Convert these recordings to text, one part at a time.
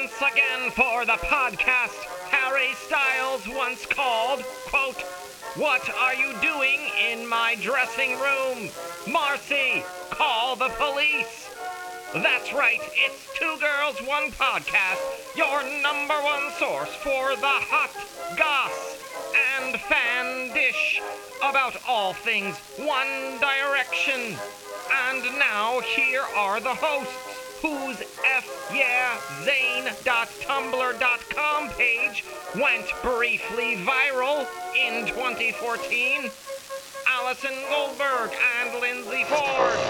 once again for the podcast Harry Styles once called, quote, What are you doing in my dressing room? Marcy, call the police. That's right, it's Two Girls, One Podcast, your number one source for the hot goss and fan dish about all things One Direction. And now here are the hosts whose fyeahzane.tumblr.com page went briefly viral in 2014. Allison Goldberg and Lindsay Ford.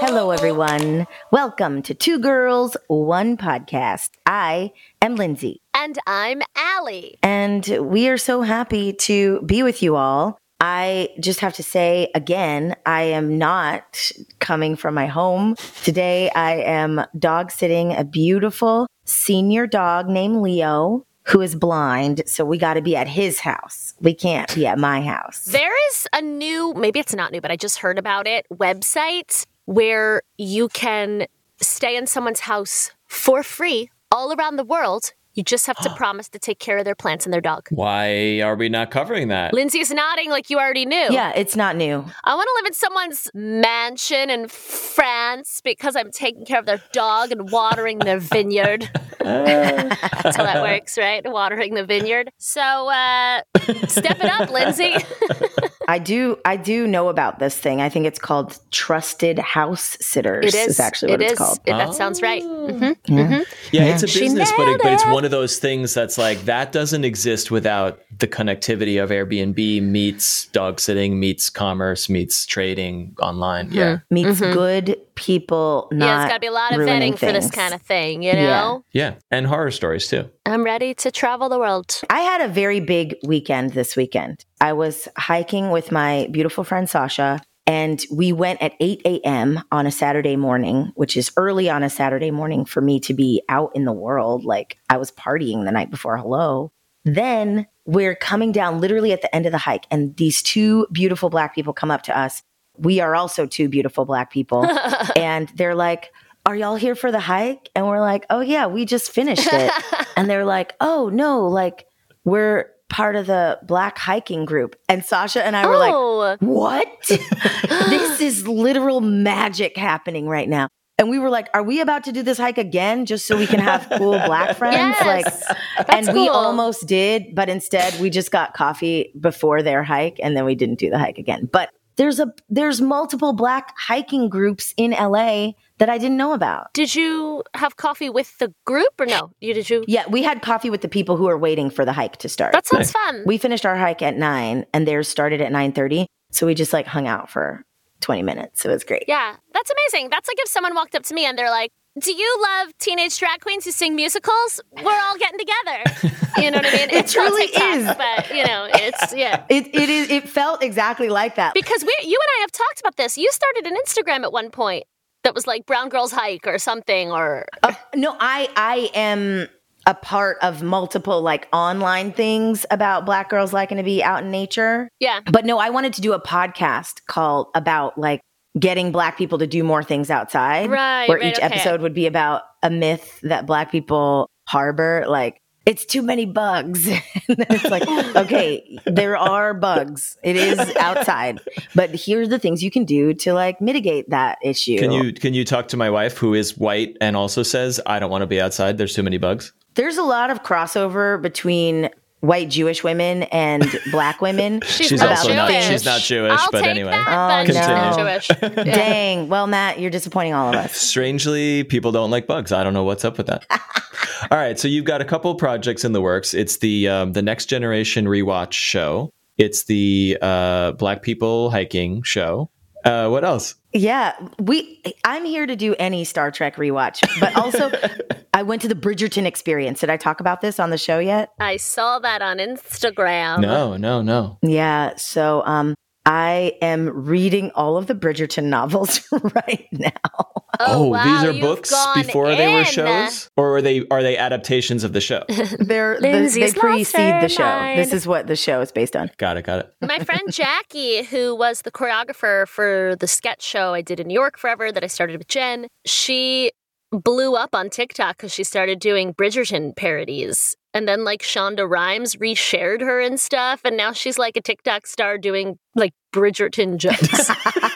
Hello, everyone. Welcome to Two Girls, One Podcast. I am Lindsay, And I'm Allie. and we are so happy to be with you all. I just have to say again, I am not coming from my home. Today, I am dog sitting a beautiful senior dog named Leo who is blind. So we got to be at his house. We can't be at my house. There is a new, maybe it's not new, but I just heard about it, website where you can stay in someone's house for free all around the world. You just have to promise to take care of their plants and their dog. Why are we not covering that? Lindsay's nodding like you already knew. Yeah, it's not new. I want to live in someone's mansion in France because I'm taking care of their dog and watering their vineyard. That's how that works, right? Watering the vineyard. So uh, step it up, Lindsay. I do I do know about this thing. I think it's called Trusted House Sitters. It is actually what it it's is. called. It- that sounds right. hmm Yeah, it's a business, but, it, nailed but it's it. One of those things that's like that doesn't exist without the connectivity of Airbnb meets dog sitting, meets commerce, meets trading online. Yeah. Meets good people not Mm-hmm. Yeah, it's got to be a lot of ruining vetting for this kind of thing, you know? Yeah. And horror stories too. I'm ready to travel the world. I had a very big weekend this weekend. I was hiking with my beautiful friend Sasha, and we went at 8 a.m. on a Saturday morning, which is early on a Saturday morning for me to be out in the world. Like I was partying the night before. Hello. Then we're coming down literally at the end of the hike, and these two beautiful black people come up to us. We are also two beautiful black people. and they're like, Are y'all here for the hike? And we're like, Oh, yeah, we just finished it. and they're like, Oh, no, like we're part of the black hiking group. And Sasha and I were like, oh, What? this is literal magic happening right now. And we were like, Are we about to do this hike again just so we can have cool black friends? yes. Like, and we almost did, but instead we just got coffee before their hike and then we didn't do the hike again. But there's a there's multiple black hiking groups in LA that I didn't know about. Did you have coffee with the group or no? You did you? Yeah, we had coffee with the people who are waiting for the hike to start. That sounds fun. we finished our hike at 9 and theirs started at 9:30, so we just like hung out for 20 minutes. It was great. yeah, that's amazing. That's like if someone walked up to me and they're like, "Do you love teenage drag queens who sing musicals? We're all getting together." You know what I mean? It It's not truly TikTok, is. but you know, it's yeah. It it is it felt exactly like that. Because we, you and I have talked about this. You started an Instagram at one point that was like Brown Girls Hike or something, or Uh, no, I I am a part of multiple like online things about black girls liking to be out in nature. yeah. But no, I wanted to do a podcast called about like getting black people to do more things outside. Right, Where right, each okay. episode would be about a myth that black people harbor, like it's too many bugs. and it's like, okay, there are bugs. It is outside. But here's the things you can do to like mitigate that issue. Can you can you talk to my wife who is white and also says I don't want to be outside? There's too many bugs. There's a lot of crossover between white Jewish women and black women. She's, She's not also Jewish. not- she's not Jewish, I'll but take anyway. that, Oh, but no. Jewish. Yeah. Dang. Well, Matt, you're disappointing all of us. Strangely, people don't like bugs. I don't know what's up with that. All right, so you've got a couple projects in the works. It's the um, the Next Generation rewatch show. It's the uh, Black People hiking show. Uh, what else? Yeah, we. I'm here to do any Star Trek rewatch, but also I went to the Bridgerton experience. Did I talk about this on the show yet? I saw that on Instagram. No, no, no. Yeah. So, um, I am reading all of the Bridgerton novels right now. Oh, oh, wow, these are books gone before they were shows, or are they are they adaptations of the show? They're, the, they precede the show. mind. This is what the show is based on. got it, got it. My friend Jackie, who was the choreographer for the sketch show I did in New York forever that I started with Jen, she blew up on TikTok because she started doing Bridgerton parodies. And then like Shonda Rhimes reshared her and stuff. And now she's like a TikTok star doing like Bridgerton jokes.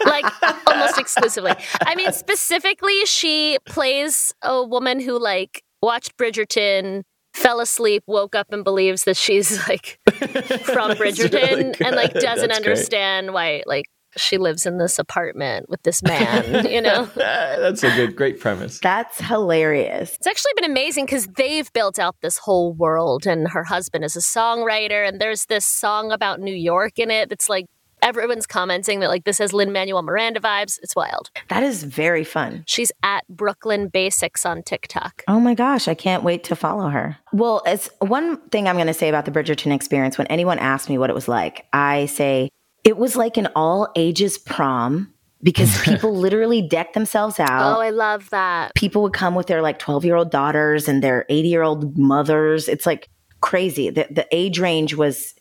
like almost exclusively. I mean, specifically, she plays a woman who like watched Bridgerton, fell asleep, woke up and believes that she's like from Bridgerton really and like doesn't That's great. understand why like she lives in this apartment with this man, you know? That's a good, great premise. That's hilarious. It's actually been amazing because they've built out this whole world, and her husband is a songwriter, and there's this song about New York in it that's like everyone's commenting that like this has Lin Manuel Miranda vibes. It's wild. That is very fun. She's at Brooklyn Basics on TikTok. Oh my gosh, I can't wait to follow her. Well, it's one thing I'm going to say about the Bridgerton experience. When anyone asks me what it was like, I say it was like an all ages prom because people literally decked themselves out. Oh. I love that. People would come with their like 12 year old daughters and their 80 year old mothers. It's like crazy. The, the age range was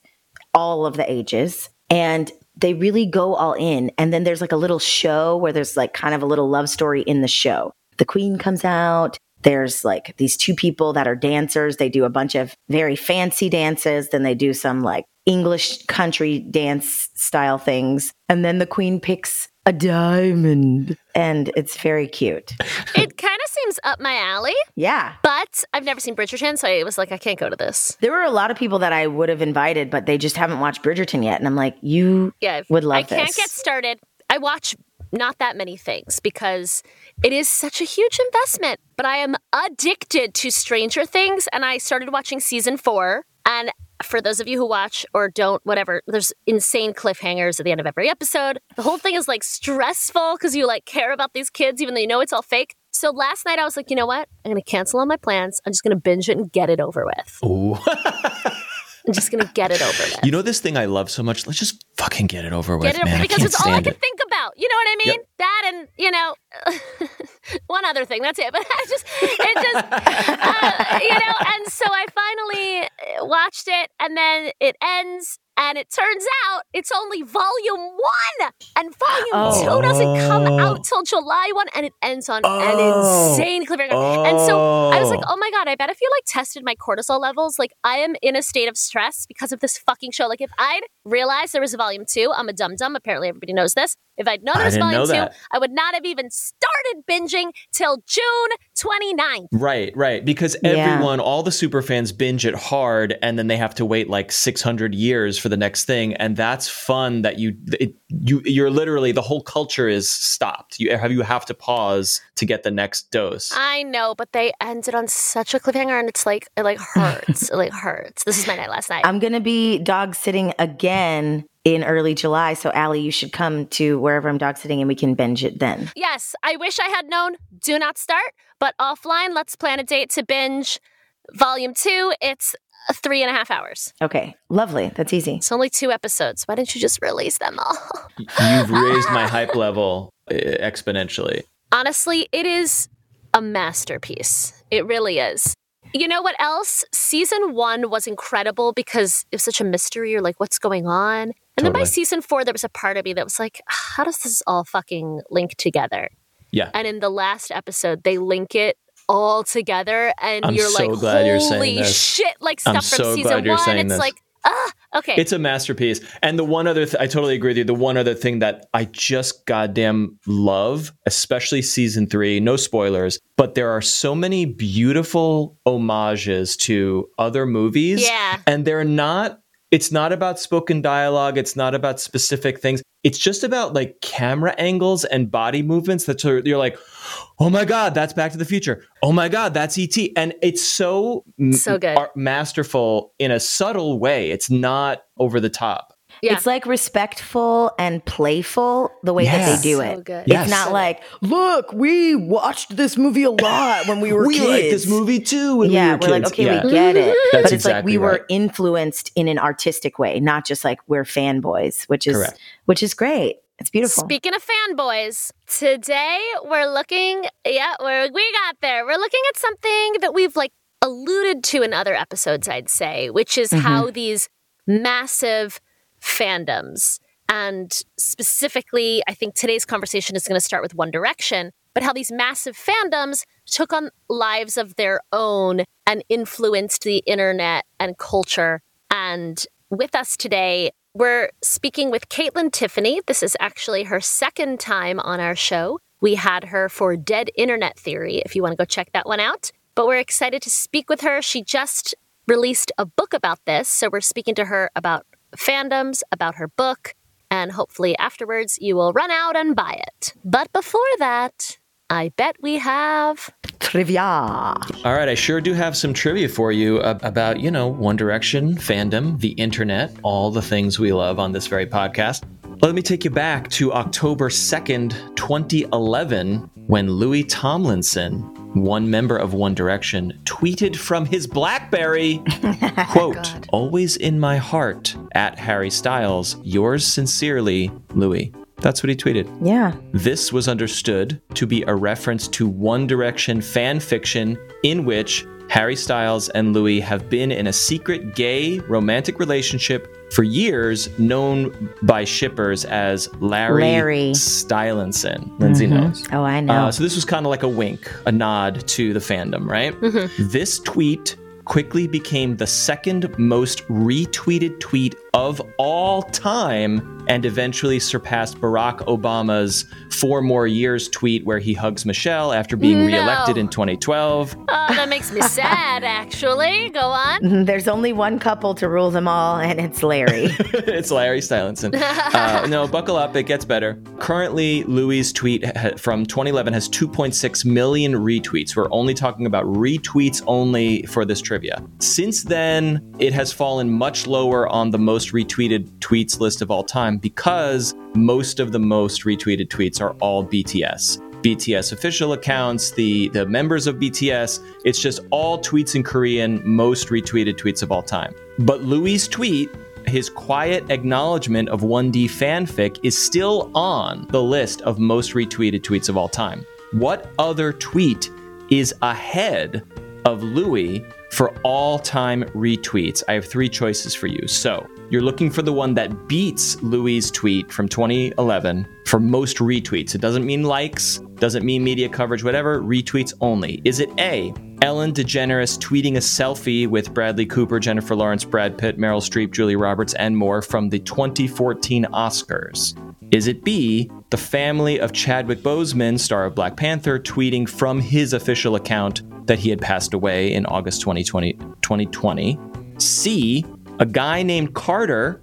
all of the ages. And they really go all in. And then there's like a little show where there's like kind of a little love story in the show. The queen comes out. There's like these two people that are dancers. They do a bunch of very fancy dances. Then they do some like English country dance style things. And then the queen picks a diamond. And it's very cute. It kind of seems up my alley, Yeah. but I've never seen Bridgerton, so I was like, I can't go to this. There were a lot of people that I would have invited, but they just haven't watched Bridgerton yet. And I'm like, you Yeah, would love I can't this. get started. I watch not that many things because it is such a huge investment. But I am addicted to Stranger Things, and I started watching season four. And for those of you who watch or don't, whatever, there's insane cliffhangers at the end of every episode. The whole thing is like stressful because you like care about these kids, even though you know it's all fake. So last night I was like, you know what? I'm going to cancel all my plans. I'm just going to binge it and get it over with. I'm just to get it over with. you know this thing I love so much? Let's just fucking get it over with, Get it over man. Because it's all I can it. think about. You know what I mean? That and you know, one other thing. That's it. But I just, it just, uh, you know. And so I finally watched it, and then it ends, and it turns out it's only volume one, and volume Oh. two doesn't come Oh. out till July one, and it ends on Oh. an insane cliffhanger. And so I was like, Oh. oh my god, I bet if you like tested my cortisol levels, like I am in a state of stress because of this fucking show. Like if I'd realized there was a volume two, I'm a dum dum. Apparently everybody knows this. If I'd known there was volume two. I would not have even started binging till June 29th. Right, right. Because Yeah. everyone, all the super fans binge it hard and then they have to wait like 600 years for the next thing. And that's fun that you, it, you, you're literally, the whole culture is stopped. You have, you have to pause to get the next dose. I know, but they ended on such a cliffhanger and it's like, it like hurts. it like hurts. This is my night last night. I'm going to be dog sitting again in early July. So, Allie, you should come to wherever I'm dog sitting and we can binge it then. Yes, I wish I had known. Do not start, but offline, let's plan a date to binge volume two. It's three and a half hours. Okay. Lovely. That's easy. It's only two episodes. Why didn't you just release them all? You've raised my hype level uh, exponentially. Honestly, it is a masterpiece. It really is. You know what else? Season one was incredible because it was such a mystery. You're like, what's going on? And then by season four, there was a part of me that was like, how does this all fucking link together? Yeah. And in the last episode, they link it all together, and I'm you're so like, glad you're holy saying this. shit! Like I'm stuff from so season one. It's this. like, ah, okay. It's a masterpiece. And the one other, th- I totally agree with you. The one other thing that I just goddamn love, especially season three, no spoilers, but there are so many beautiful homages to other movies. Yeah. And they're not, it's not about spoken dialogue. It's not about specific things. It's just about like camera angles and body movements that are, you're like, oh my God, that's Back to the Future. Oh my God, that's E.T. And it's so, So good. masterful in a subtle way. It's not over the top. Yeah. It's like respectful and playful the way that they do So it. good. Yes. It's not like, look, we watched this movie a lot when we were we kids. like this movie too. When yeah, we were are like, okay, Yeah. we get it. Mm-hmm. That's but it's like exactly we were right. influenced in an artistic way, not just like we're fanboys, which is Correct. which is great. It's beautiful. Speaking of fanboys, today we're looking, yeah, we're, we got there. We're looking at something that we've like alluded to in other episodes, I'd say, which is mm-hmm. how these massive fandoms, and specifically, I think today's conversation is going to start with One Direction, but how these massive fandoms took on lives of their own and influenced the internet and culture. And with us today, we're speaking with Kaitlyn Tiffany. This is actually her second time on our show. We had her for Dead Internet Theory, if you want to go check that one out. But we're excited to speak with her. She just released a book about this. So we're speaking to her about fandoms, about her book, and hopefully afterwards you will run out and buy it. But before that, I bet we have. Trivia. All right, I sure do have some trivia for you about, you know, One Direction, fandom, the internet, all the things we love on this very podcast. Let me take you back to October 2nd, 2011, when Louis Tomlinson, one member of One Direction, tweeted from his Blackberry, quote, always in my heart, at Harry Styles, yours sincerely, Louis. That's what he tweeted. Yeah. This was understood to be a reference to One Direction fan fiction in which Harry Styles and Louis have been in a secret gay romantic relationship for years, known by shippers as Larry, Larry. Stylinson. Lindsay knows. Oh, I know. Uh, so this was kind of like a wink, a nod to the fandom, right? This tweet quickly became the second most retweeted tweet of all time and eventually surpassed Barack Obama's four more years tweet where he hugs Michelle after being No. reelected in 2012. Oh, that makes me sad, actually. Go on. There's only one couple to rule them all, and it's Larry. it's Larry Stylinson. Uh, no, buckle up. It gets better. Currently, Louis' tweet from 2011 has 2.6 million retweets. We're only talking about retweets only for this trivia. Since then, it has fallen much lower on the most retweeted tweets list of all time because most of the most retweeted tweets are all BTS. BTS official accounts, the the members of BTS. It's just all tweets in Korean, most retweeted tweets of all time. But Louis' tweet, his quiet acknowledgement of 1D fanfic, is still on the list of most retweeted tweets of all time. What other tweet is ahead of Louis for all time retweets? I have three choices for you. So you're looking for the one that beats Louis' tweet from 2011 for most retweets. It doesn't mean likes, doesn't mean media coverage, whatever, retweets only. Is it A, Ellen DeGeneres tweeting a selfie with Bradley Cooper, Jennifer Lawrence, Brad Pitt, Meryl Streep, Julia Roberts, and more from the 2014 Oscars? Is it B, the family of Chadwick Boseman, star of Black Panther, tweeting from his official account that he had passed away in August 2020? 2020? C, a guy named Carter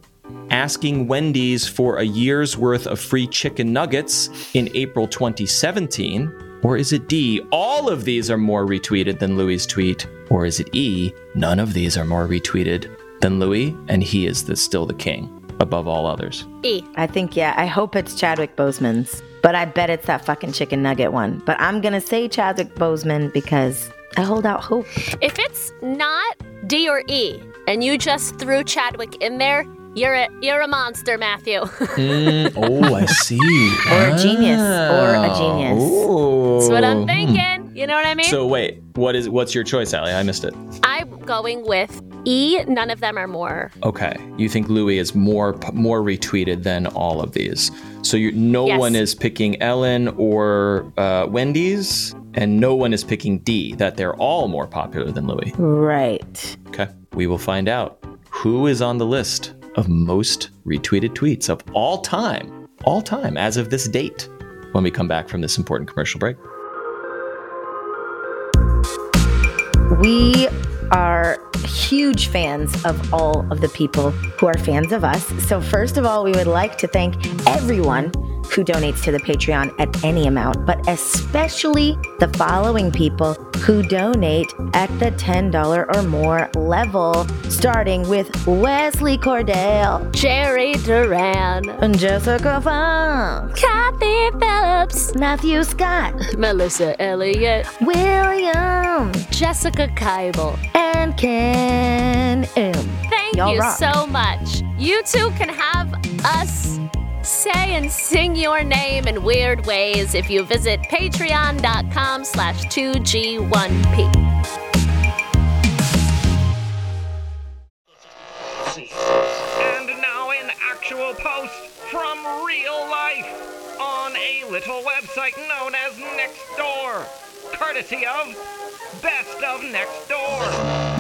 asking Wendy's for a year's worth of free chicken nuggets in April 2017? Or is it D, all of these are more retweeted than Louis' tweet? Or is it E, none of these are more retweeted than Louis, and he is the, still the king above all others? E. I think, yeah, I hope it's Chadwick Boseman's, but I bet it's that fucking chicken nugget one. But I'm going to say Chadwick Boseman because I hold out hope. If it's not D or E, and you just threw Chadwick in there, you're a you're a monster, Matthew. Mm, oh, I see. Or a genius, or a genius. That's what I'm thinking. You know what I mean? So wait, what is what's your choice, Allie? I missed it. I'm going with E. None of them are more. Okay, you think Louis is more more retweeted than all of these. So you, no Yes. one is picking Ellen or uh, Wendy's, and no one is picking D. That they're all more popular than Louis. Right. Okay, we will find out who is on the list of most retweeted tweets of all time, all time as of this date. When we come back from this important commercial break. We are huge fans of all of the people who are fans of us. So, first of all, we would like to thank everyone who donates to the Patreon at any amount, but especially the following people who donate at the $10 or more level, starting with Wesley Cordell Jerry Duran, and Jessica Funk, Kathy Phillips, Matthew Scott, Melissa Elliott, William, Jessica Keibel. and Ken M. Thank Y'all you rock. so much. You two can have us say and sing your name in weird ways if you visit patreon.com slash 2G1P. And now an actual post from real life on a little website known as Nextdoor, courtesy of Best of Nextdoor.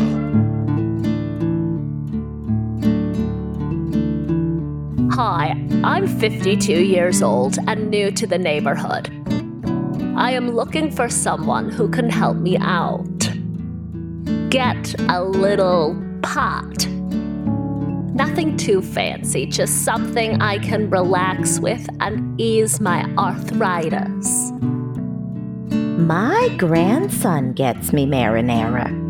Hi, I'm 52 years old and new to the neighborhood. I am looking for someone who can help me out. Get a little pot. Nothing too fancy, just something I can relax with and ease my arthritis. My grandson gets me marinara.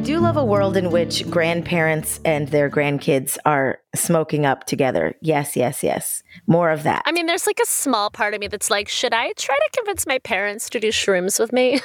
Do love a world in which grandparents and their grandkids are smoking up together. Yes, yes, yes. More of that. I mean, there's like a small part of me that's like, should I try to convince my parents to do shrooms with me?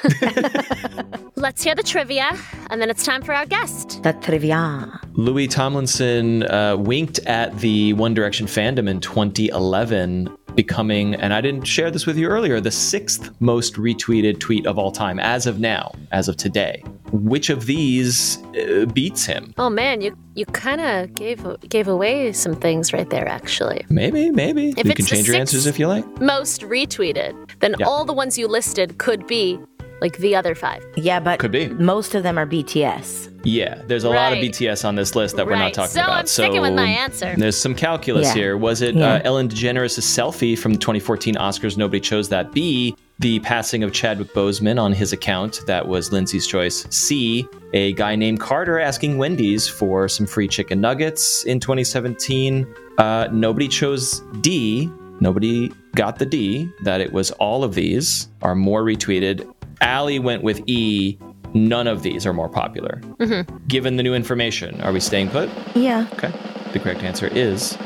Let's hear the trivia, and then it's time for our guest. the trivia. Louis Tomlinson uh, winked at the One Direction fandom in 2011, becoming, and I didn't share this with you earlier, the sixth most retweeted tweet of all time as of now, as of today. Which of these uh, beats him? Oh man, you you kind of gave gave away some things right there. Actually, Maybe, maybe. If you can change your answers if you like. most retweeted, then Yeah. all the ones you listed could be like the other five. Yeah, but Could be. most of them are BTS. Yeah, there's a lot of BTS on this list that we're not talking so about. I'm sticking with my answer. There's some calculus Yeah. here. Was it Yeah. uh, Ellen DeGeneres' selfie from the 2014 Oscars? Nobody chose that. B, the passing of Chadwick Boseman on his account. That was Lindsay's choice. C, a guy named Carter asking Wendy's for some free chicken nuggets in 2017. Uh, nobody chose D. Nobody got the D. That it was all of these are more retweeted. Allie went with E. None of these are more popular. Mm-hmm. Given the new information, are we staying put? Yeah. Okay. The correct answer is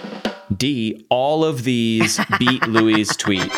D. All of these beat Louis' tweet.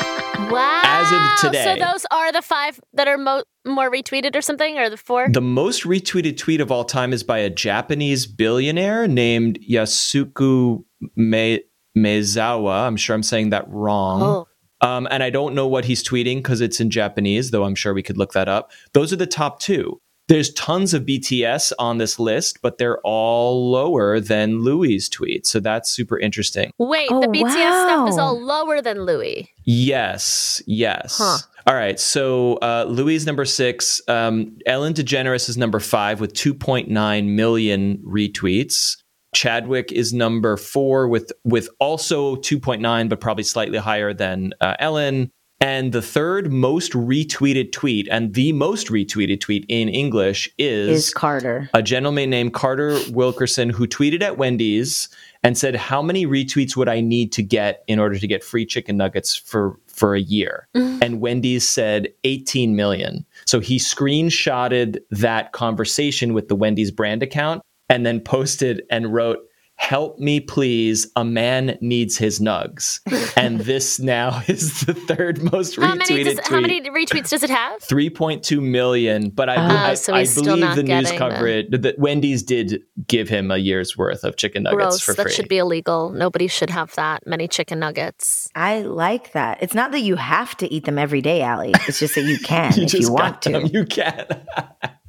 Wow! As of today. so those are the five that are mo- more retweeted or something, or the four? The most retweeted tweet of all time is by a Japanese billionaire named Yasuku Me- Meizawa. I'm sure I'm saying that wrong. oh, Um, and I don't know what he's tweeting because it's in Japanese, though I'm sure we could look that up. Those are the top two. There's tons of BTS on this list, but they're all lower than Louis' tweet. So that's super interesting. wait, Oh, the BTS stuff is all lower than Louis. Yes, yes. Huh. All right. So uh, Louis is number six. Um, Ellen DeGeneres is number five with 2.9 million retweets. Chadwick is number four with with also 2.9, but probably slightly higher than uh, Ellen. And the third most retweeted tweet and the most retweeted tweet in English is, Is Carter. a gentleman named Carter Wilkerson who tweeted at Wendy's and said, "How many retweets would I need to get in order to get free chicken nuggets for for a year?" And Wendy's said 18 million. So he screenshotted that conversation with the Wendy's brand account and then posted and wrote, "Help me please, a man needs his nugs." and this now is the third most How many, retweeted does, tweet. how many retweets does it have? 3.2 million, but I, Oh, I, so I believe the news getting coverage that Wendy's did give him a year's worth of chicken nuggets Gross. for That should be illegal. Nobody should have that many chicken nuggets. I like that. It's not that you have to eat them every day, Allie. It's just that you can you if just you want them. to. You can.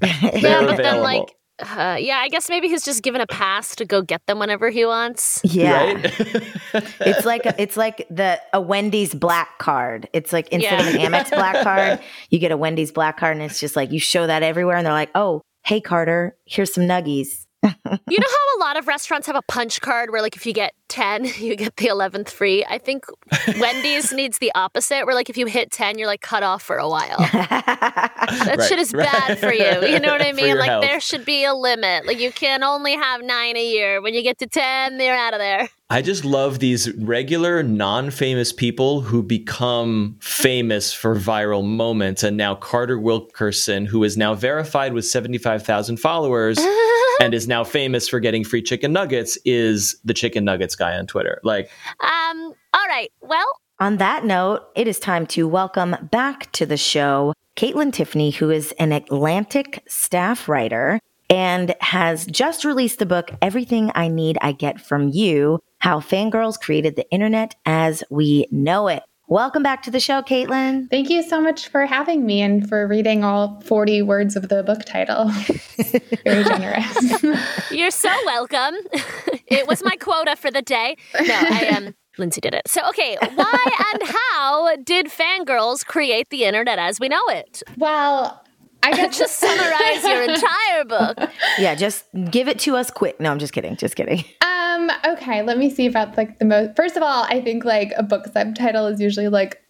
yeah, They're but then like, uh, yeah, I guess maybe he's just given a pass to go get them whenever he wants. Yeah. Right? It's like a, it's like the a Wendy's black card. It's like instead of an Amex black card, you get a Wendy's black card, and it's just like you show that everywhere, and they're like, "Oh, hey Carter, here's some nuggies." You know how a lot of restaurants have a punch card where, like, if you get 10, you get the 11th free? I think Wendy's needs the opposite, where, like, if you hit 10, you're, like, cut off for a while. That Right, shit is right. bad for you. You know what I mean? Like, health. there should be a limit. Like, you can only have nine a year. When you get to 10, they're out of there. I just love these regular, non famous people who become famous for viral moments. And now Carter Wilkerson, who is now verified with 75,000 followers and is now famous for getting free chicken nuggets, is the chicken nuggets guy on Twitter. Like, Um, all right. Well, On that note, it is time to welcome back to the show Kaitlyn Tiffany, who is an Atlantic staff writer and has just released the book, Everything I Need I Get From You How Fangirls Created the Internet as We Know It. Welcome back to the show, Kaitlyn. Thank you so much for having me and for reading all 40 words of the book title. Very generous. You're so welcome. it was my quota for the day. No, I am. Um, Lindsay did it. So, okay, why and how did fangirls create the internet as we know it? Well, I guess just summarize your entire book. Yeah, just give it to us quick. No, I'm just kidding. Just kidding. Um, okay, let me see about like the most first of all, I think like a book subtitle is usually like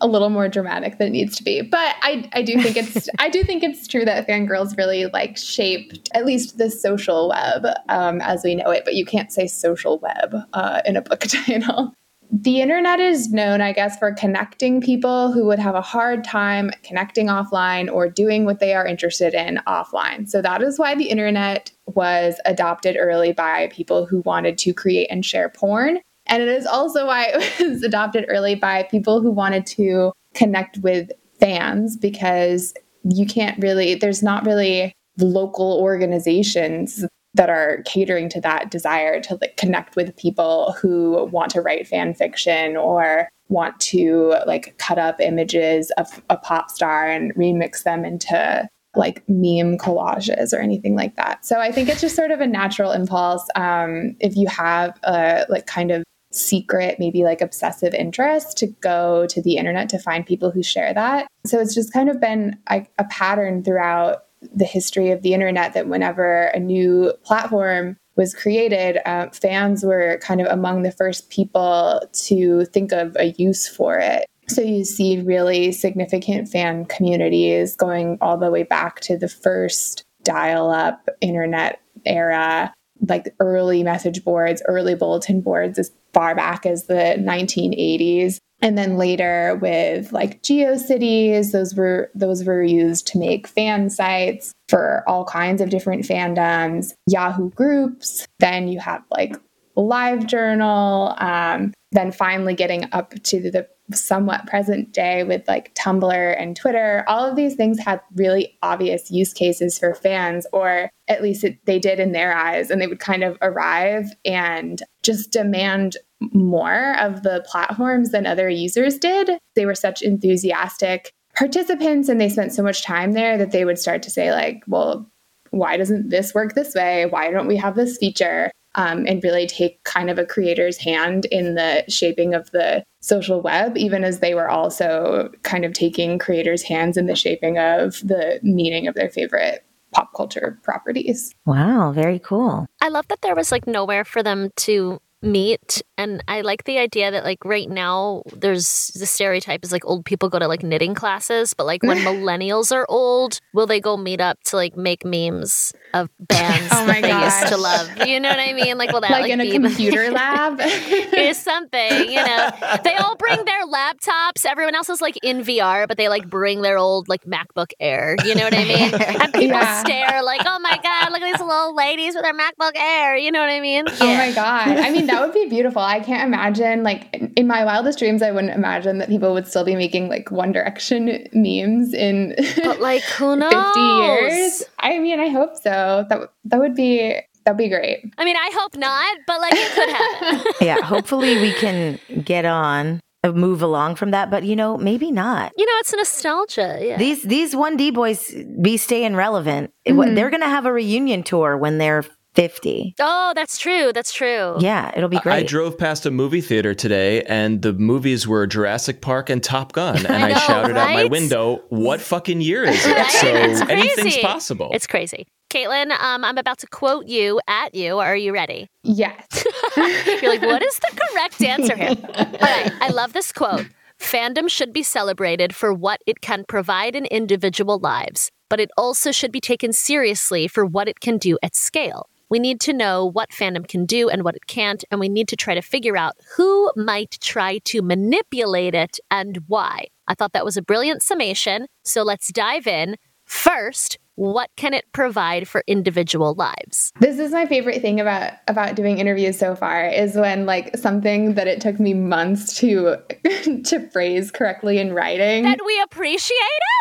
a little more dramatic than it needs to be. But I, I do think it's I do think it's true that fangirls really like shaped at least the social web um, as we know it. But you can't say social web uh, in a book title the internet is known, I guess, for connecting people who would have a hard time connecting offline or doing what they are interested in offline. So that is why the internet was adopted early by people who wanted to create and share porn. And it is also why it was adopted early by people who wanted to connect with fans because you can't really, there's not really local organizations that are catering to that desire to like connect with people who want to write fan fiction or want to like cut up images of a pop star and remix them into like meme collages or anything like that. So I think it's just sort of a natural impulse. Um, if you have a like kind of secret, maybe like obsessive interest to go to the internet to find people who share that. So it's just kind of been a, a pattern throughout the history of the internet that whenever a new platform was created, uh, fans were kind of among the first people to think of a use for it. So you see really significant fan communities going all the way back to the first dial up internet era, like early message boards, early bulletin boards as far back as the 1980s. And then later with like GeoCities, those were those were used to make fan sites for all kinds of different fandoms, Yahoo groups. Then you have like LiveJournal. Um, then finally getting up to the somewhat present day with like Tumblr and Twitter. All of these things had really obvious use cases for fans, or at least it, they did in their eyes. And they would kind of arrive and just demand more of the platforms than other users did. They were such enthusiastic participants and they spent so much time there that they would start to say, like, well, why doesn't this work this way? Why don't we have this feature? Um, and really take kind of a creator's hand in the shaping of the social web, even as they were also kind of taking creators' hands in the shaping of the meaning of their favorite pop culture properties. Wow, very cool. I love that there was like nowhere for them to meet and i like the idea that like right now there's the stereotype is like old people go to like knitting classes but like when millennials are old will they go meet up to like make memes of bands oh that they used to love? You know what i mean? Like will that like, like in a computer lab? Is something you know? They all bring their laptops. Everyone else is like in vr but they like bring their old like macbook air. You know what i mean? And people yeah. stare like oh my god look at these little ladies with their macbook air. You know what i mean? Oh yeah. oh my god. I mean that would be beautiful. I can't imagine, like, in my wildest dreams, I wouldn't imagine that people would still be making like One Direction memes in but like who knows 50 years. I mean, I hope so. That that would be that'd be great. I mean, I hope not, but like it could happen. yeah, hopefully we can get on uh, move along from that but you know maybe not you know it's nostalgia yeah. these these 1d boys be staying relevant mm-hmm. they're gonna have a reunion tour when they're 50. Oh, that's true. That's true. Yeah, it'll be great. I drove past a movie theater today and the movies were Jurassic Park and Top Gun. And I, know, shouted right? out my window, what fucking year is it? Right? So anything's possible. It's crazy. Kaitlyn, um, I'm about to quote you at you. Are you ready? Yes. You're like, what is the correct answer here? All right. I love this quote. Fandom should be celebrated for what it can provide in individual lives, but it also should be taken seriously for what it can do at scale. We need to know what fandom can do and what it can't, and we need to try to figure out who might try to manipulate it and why. I thought that was a brilliant summation. So let's dive in. First, what can it provide for individual lives? This is my favorite thing about about doing interviews so far is when like something that it took me months to to phrase correctly in writing That we appreciate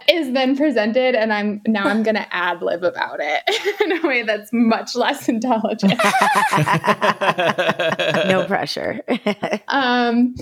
it? is then presented and I'm now I'm going to ad lib about it in a way that's much less intelligent. no pressure. um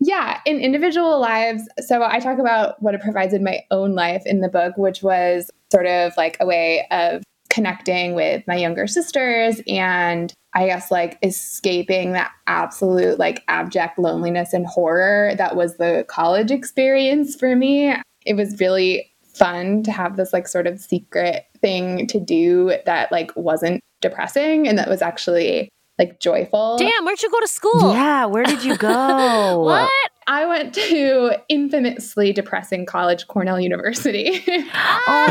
yeah in individual lives so i talk about what it provides in my own life in the book which was sort of like a way of connecting with my younger sisters and I guess like escaping that absolute like abject loneliness and horror that was the college experience for me. It was really fun to have this like sort of secret thing to do that like wasn't depressing and that was actually like joyful. Damn, where'd you go to school? Yeah, where did you go? What? I went to infamously depressing college, Cornell University. oh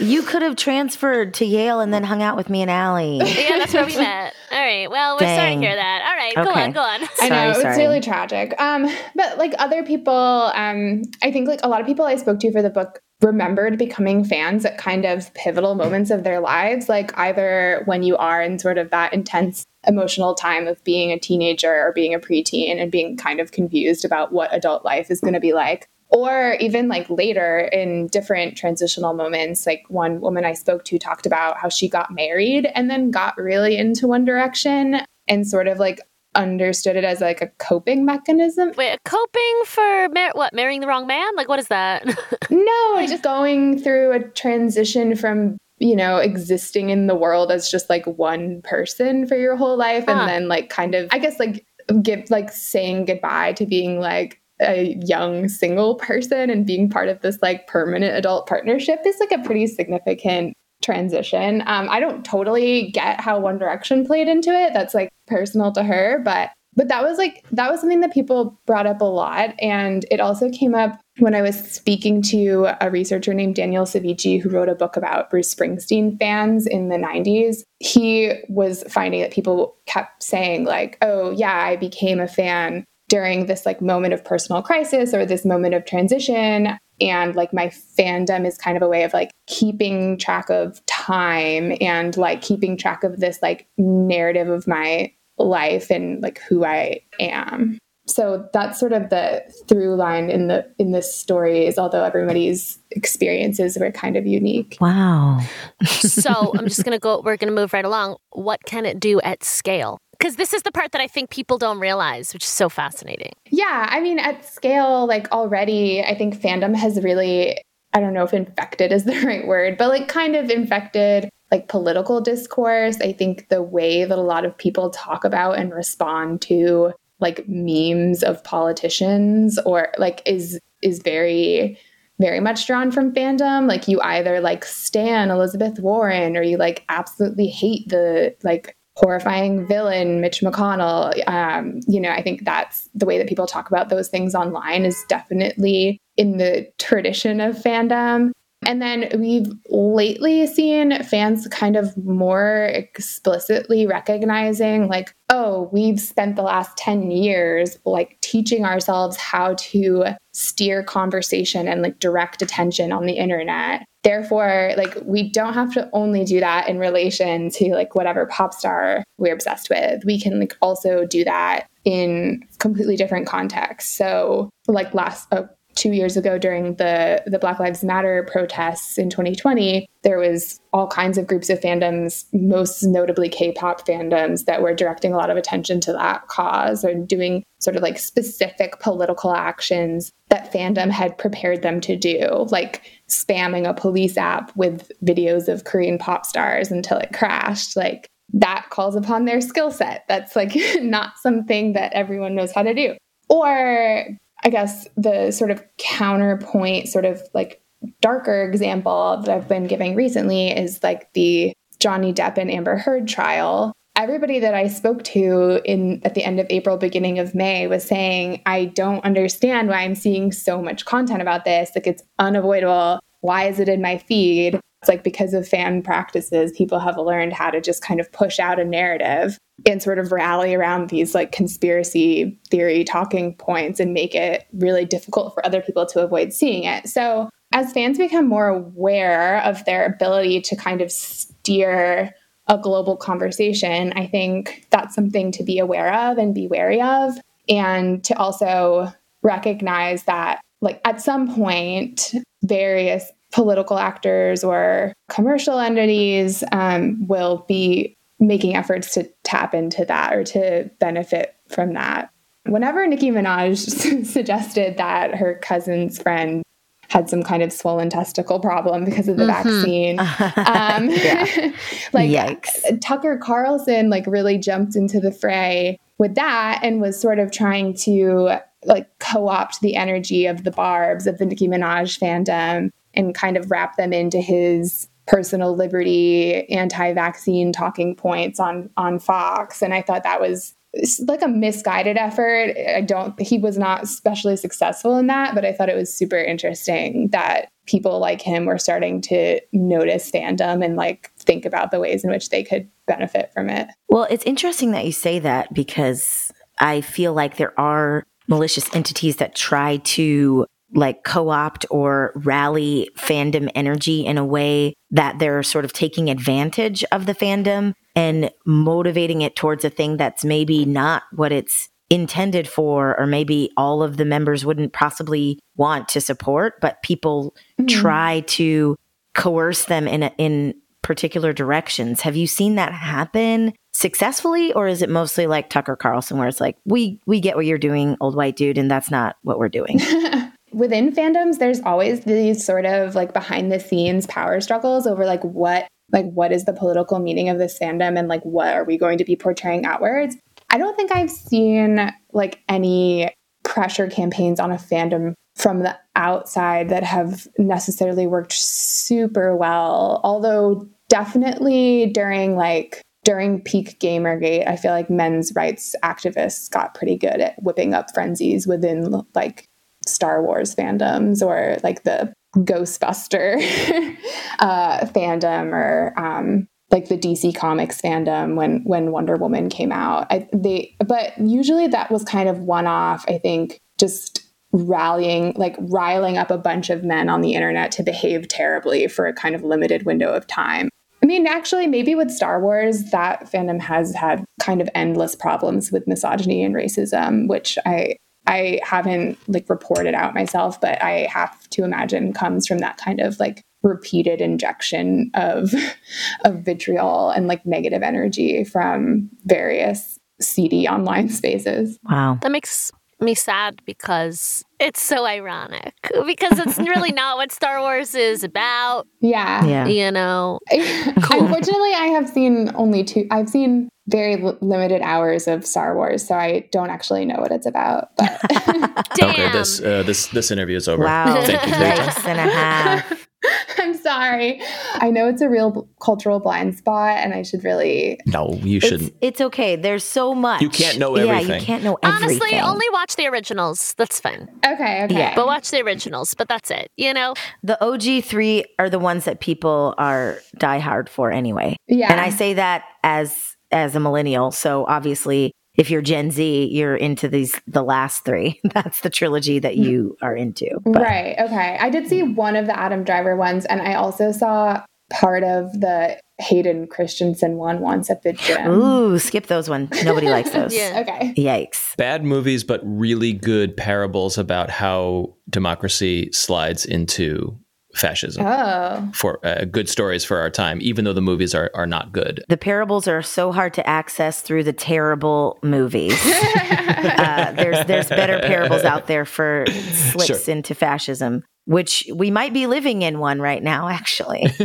no. you could have transferred to Yale and then hung out with me and Allie. yeah, that's where we met. All right. Well, we're sorry to hear that. All right, go on, go on. I know Sorry, it's sorry. really tragic. Um, but like other people, um, I think like a lot of people I spoke to for the book remembered becoming fans at kind of pivotal moments of their lives, like either when you are in sort of that intense emotional time of being a teenager or being a preteen and being kind of confused about what adult life is going to be like. Or even like later in different transitional moments, like one woman I spoke to talked about how she got married and then got really into One Direction and sort of like understood it as like a coping mechanism. Wait, coping for mar- what? Marrying the wrong man? Like, what is that? No, just going through a transition from, you know, existing in the world as just like one person for your whole life Huh. and ah. then like kind of, I guess, like give like saying goodbye to being like a young single person and being part of this like permanent adult partnership is like a pretty significant transition. Um, I don't totally get how One Direction played into it. That's like personal to her, but but that was like that was something that people brought up a lot and it also came up when i was speaking to a researcher named daniel Cavicchi who wrote a book about bruce springsteen fans in the 90s he was finding that people kept saying like oh yeah i became a fan during this like moment of personal crisis or this moment of transition and like my fandom is kind of a way of like keeping track of time and like keeping track of this like narrative of my life and like who I am. So that's sort of the through line in the in this story is although everybody's experiences were kind of unique. Wow. so I'm just gonna go. We're gonna move right along. What can it do at scale? Because this is the part that I think people don't realize, which is so fascinating. Yeah, I mean at scale like already I think fandom has really I don't know if infected is the right word, but like kind of infected like political discourse. I think the way that a lot of people talk about and respond to like memes of politicians or like is is very very much drawn from fandom. Like you either like stan Elizabeth Warren or you like absolutely hate the like horrifying villain Mitch McConnell. Um, you know, I think that's the way that people talk about those things online is definitely in the tradition of fandom. And then we've lately seen fans kind of more explicitly recognizing, like, oh, we've spent the last 10 years like teaching ourselves how to steer conversation and like direct attention on the internet. Therefore, like, we don't have to only do that in relation to like whatever pop star we're obsessed with. We can like also do that in completely different contexts. So, like, last, uh, two years ago during the the Black Lives Matter protests in 2020, there was all kinds of groups of fandoms, most notably K-pop fandoms, that were directing a lot of attention to that cause and doing sort of like specific political actions that fandom had prepared them to do, like spamming a police app with videos of Korean pop stars until it crashed. Like that calls upon their skill set. That's like not something that everyone knows how to do. Or I guess the sort of counterpoint, sort of like darker example that I've been giving recently is like the Johnny Depp and Amber Heard trial. Everybody that I spoke to in at the end of April, beginning of May was saying, I don't understand why I'm seeing so much content about this. Like it's unavoidable. Why is it in my feed? It's like because of fan practices, people have learned how to just kind of push out a narrative and sort of rally around these like conspiracy theory talking points and make it really difficult for other people to avoid seeing it. So as fans become more aware of their ability to kind of steer a global conversation, I think that's something to be aware of and be wary of. And to also recognize that, like, at some point, various political actors or commercial entities um, will be making efforts to tap into that or to benefit from that. Whenever Nicki Minaj suggested that her cousin's friend had some kind of swollen testicle problem because of the mm-hmm. vaccine. Um, like Yikes. Tucker Carlson like really jumped into the fray with that and was sort of trying to like co-opt the energy of the barbs of the Nicki Minaj fandom and kind of wrap them into his personal liberty anti-vaccine talking points on on Fox and I thought that was like a misguided effort. I don't, he was not especially successful in that, but I thought it was super interesting that people like him were starting to notice fandom and like think about the ways in which they could benefit from it. Well, it's interesting that you say that because I feel like there are malicious entities that try to like co-opt or rally fandom energy in a way that they're sort of taking advantage of the fandom and motivating it towards a thing that's maybe not what it's intended for or maybe all of the members wouldn't possibly want to support but people mm-hmm. try to coerce them in a, in particular directions have you seen that happen successfully or is it mostly like Tucker Carlson where it's like we we get what you're doing old white dude and that's not what we're doing within fandoms there's always these sort of like behind the scenes power struggles over like what like what is the political meaning of this fandom and like what are we going to be portraying outwards? I don't think i've seen like any pressure campaigns on a fandom from the outside that have necessarily worked super well although definitely during like during peak gamergate i feel like men's rights activists got pretty good at whipping up frenzies within like star wars fandoms or like the Ghostbuster uh, fandom or um, like the DC Comics fandom when when Wonder Woman came out. I, they but usually that was kind of one off. I think just rallying like riling up a bunch of men on the internet to behave terribly for a kind of limited window of time. I mean, actually, maybe with Star Wars, that fandom has had kind of endless problems with misogyny and racism, which I I haven't like reported out myself, but I have to imagine comes from that kind of like repeated injection of of vitriol and like negative energy from various seedy online spaces. Wow. That makes me sad because it's so ironic because it's really not what Star Wars is about. Yeah. yeah. You know. cool. Unfortunately, I have seen only two I've seen very l- limited hours of Star Wars, so I don't actually know what it's about. But okay, this uh, this this interview is over. Wow, thank you. and a half. I'm sorry. I know it's a real cultural blind spot, and I should really. No, you shouldn't. It's, it's okay. There's so much. You can't know everything. Yeah, you can't know everything. Honestly, only watch the originals. That's fine. Okay, okay. Yeah. But watch the originals, but that's it. You know? The OG three are the ones that people are diehard for anyway. Yeah. And I say that as as a millennial. So obviously if you're Gen Z, you're into these the last three. That's the trilogy that mm. you are into. But. Right. Okay. I did see one of the Adam Driver ones, and I also saw part of the Hayden Christensen one once at the gym. Ooh, skip those ones. Nobody likes those. yeah. Okay. Yikes. Bad movies, but really good parables about how democracy slides into fascism oh. for uh, good stories for our time, even though the movies are, are not good. The parables are so hard to access through the terrible movies. uh, there's there's better parables out there for slips sure. into fascism, which we might be living in one right now, actually.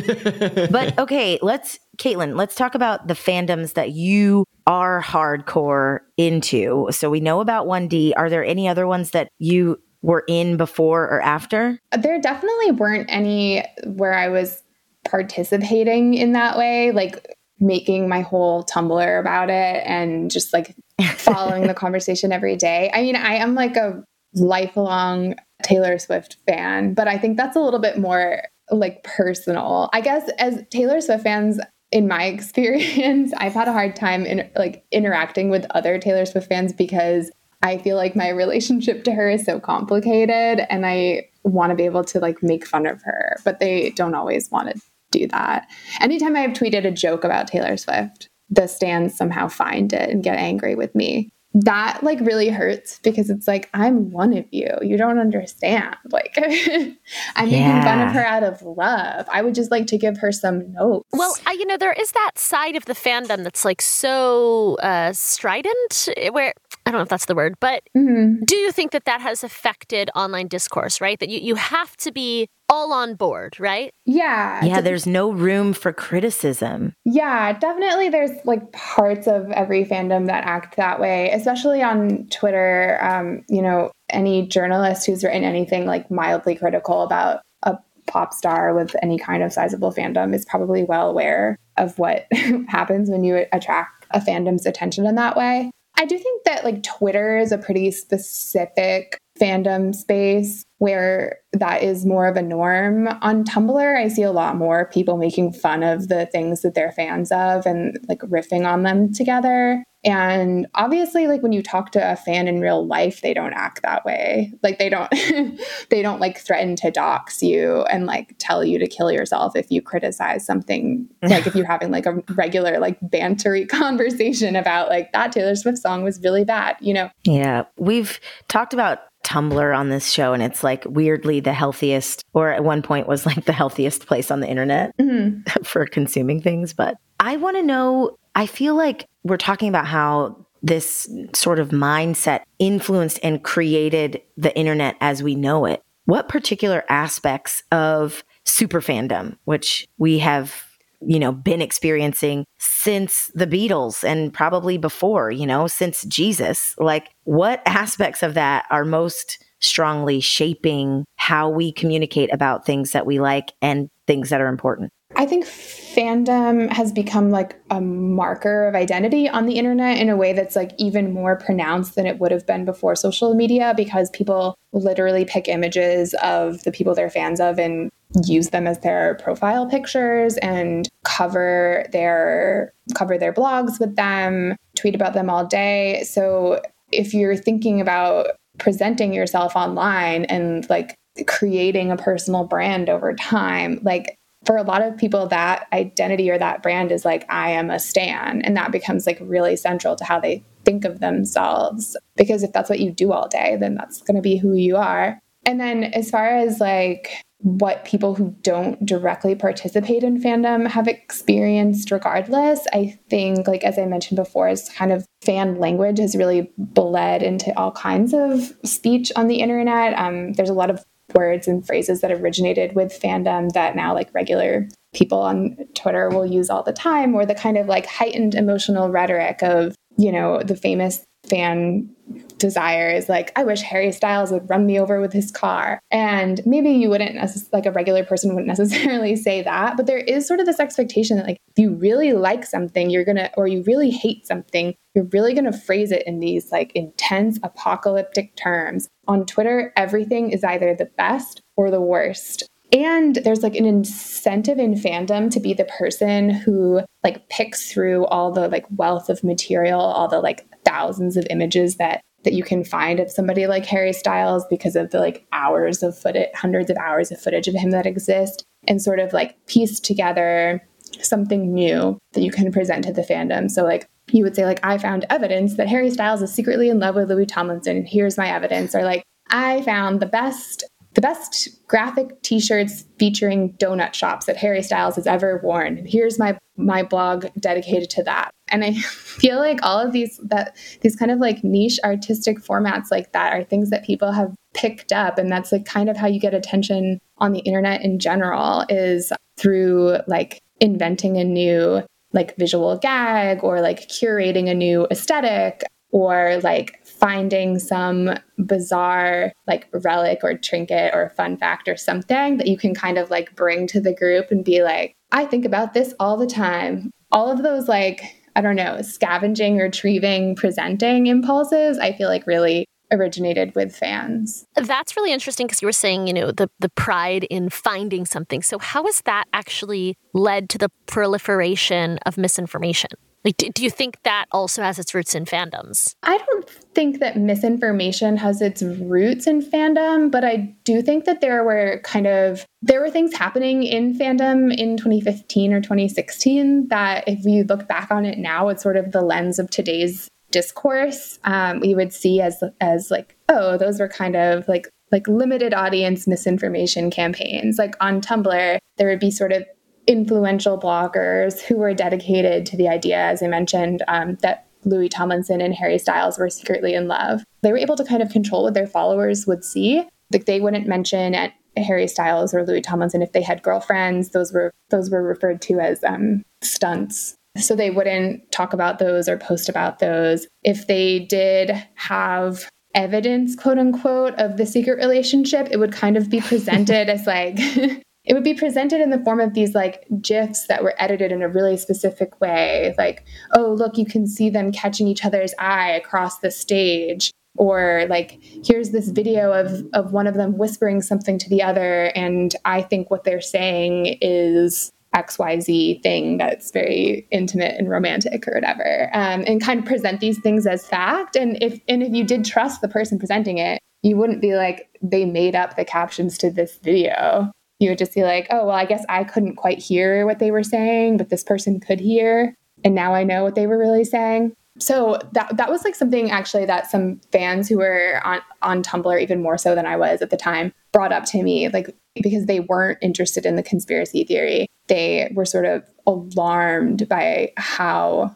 but okay, let's Kaitlyn, let's talk about the fandoms that you are hardcore into. So we know about 1D. Are there any other ones that you were in before or after? There definitely weren't any where I was participating in that way, like making my whole Tumblr about it and just like following the conversation every day. I mean, I am like a lifelong Taylor Swift fan, but I think that's a little bit more like personal. I guess as Taylor Swift fans, in my experience, I've had a hard time in like interacting with other Taylor Swift fans because I feel like my relationship to her is so complicated and I want to be able to like make fun of her, but they don't always want to do that. Anytime I've tweeted a joke about Taylor Swift, the stands somehow find it and get angry with me that like really hurts because it's like I'm one of you. You don't understand. Like I'm yeah. making fun of her out of love. I would just like to give her some notes. Well, I, you know, there is that side of the fandom that's like so uh, strident, eh, where I don't know if that's the word, but mm-hmm. do you think that that has affected online discourse? Right, that you you have to be all on board, right? Yeah. Yeah, there's no room for criticism. Yeah, definitely there's like parts of every fandom that act that way, especially on Twitter. Um, you know, any journalist who's written anything like mildly critical about a pop star with any kind of sizable fandom is probably well aware of what happens when you attract a fandom's attention in that way. I do think that like Twitter is a pretty specific fandom space where that is more of a norm on Tumblr. I see a lot more people making fun of the things that they're fans of and like riffing on them together. And obviously like when you talk to a fan in real life, they don't act that way. Like they don't they don't like threaten to dox you and like tell you to kill yourself if you criticize something like if you're having like a regular like bantery conversation about like that Taylor Swift song was really bad, you know. Yeah, we've talked about Tumblr on this show, and it's like weirdly the healthiest, or at one point was like the healthiest place on the internet mm-hmm. for consuming things. But I want to know, I feel like we're talking about how this sort of mindset influenced and created the internet as we know it. What particular aspects of super fandom, which we have you know, been experiencing since the Beatles and probably before, you know, since Jesus. Like, what aspects of that are most strongly shaping how we communicate about things that we like and things that are important? I think fandom has become like a marker of identity on the internet in a way that's like even more pronounced than it would have been before social media because people literally pick images of the people they're fans of and use them as their profile pictures and cover their cover their blogs with them, tweet about them all day. So if you're thinking about presenting yourself online and like creating a personal brand over time, like for a lot of people that identity or that brand is like i am a stan and that becomes like really central to how they think of themselves because if that's what you do all day then that's going to be who you are and then as far as like what people who don't directly participate in fandom have experienced regardless. I think like as i mentioned before is kind of fan language has really bled into all kinds of speech on the internet. Um, there's a lot of words and phrases that originated with fandom that now like regular people on Twitter will use all the time, or the kind of like heightened emotional rhetoric of, you know, the famous fan desire is like, I wish Harry Styles would run me over with his car. And maybe you wouldn't, like a regular person wouldn't necessarily say that, but there is sort of this expectation that, like, if you really like something, you're gonna, or you really hate something, you're really gonna phrase it in these like intense apocalyptic terms. On Twitter, everything is either the best or the worst. And there's like an incentive in fandom to be the person who like picks through all the like wealth of material, all the like thousands of images that that you can find of somebody like Harry Styles because of the like hours of footage, hundreds of hours of footage of him that exist, and sort of like piece together something new that you can present to the fandom. So like you would say like I found evidence that Harry Styles is secretly in love with Louis Tomlinson. Here's my evidence. Or like I found the best the best graphic t-shirts featuring donut shops that Harry Styles has ever worn. Here's my my blog dedicated to that. And I feel like all of these that these kind of like niche artistic formats like that are things that people have picked up and that's like kind of how you get attention on the internet in general is through like inventing a new like visual gag or like curating a new aesthetic or like finding some bizarre like relic or trinket or fun fact or something that you can kind of like bring to the group and be like, I think about this all the time. All of those like, I don't know, scavenging, retrieving, presenting impulses, I feel like really originated with fans. That's really interesting because you were saying, you know, the the pride in finding something. So how has that actually led to the proliferation of misinformation? Like, do, do you think that also has its roots in fandoms? I don't think that misinformation has its roots in fandom, but I do think that there were kind of there were things happening in fandom in 2015 or 2016 that if you look back on it now, it's sort of the lens of today's discourse. Um, we would see as as like, oh, those were kind of like like limited audience misinformation campaigns. Like on Tumblr, there would be sort of influential bloggers who were dedicated to the idea, as I mentioned, um, that Louis Tomlinson and Harry Styles were secretly in love. They were able to kind of control what their followers would see. Like they wouldn't mention at Harry Styles or Louis Tomlinson if they had girlfriends. Those were those were referred to as um, stunts. So they wouldn't talk about those or post about those. If they did have evidence, quote unquote, of the secret relationship, it would kind of be presented as like it would be presented in the form of these like gifs that were edited in a really specific way like oh look you can see them catching each other's eye across the stage or like here's this video of of one of them whispering something to the other and i think what they're saying is xyz thing that's very intimate and romantic or whatever um, and kind of present these things as fact. And if and if you did trust the person presenting it you wouldn't be like they made up the captions to this video you would just be like, oh, well, I guess I couldn't quite hear what they were saying, but this person could hear. And now I know what they were really saying. So that that was like something actually that some fans who were on, on Tumblr, even more so than I was at the time, brought up to me, like because they weren't interested in the conspiracy theory. They were sort of alarmed by how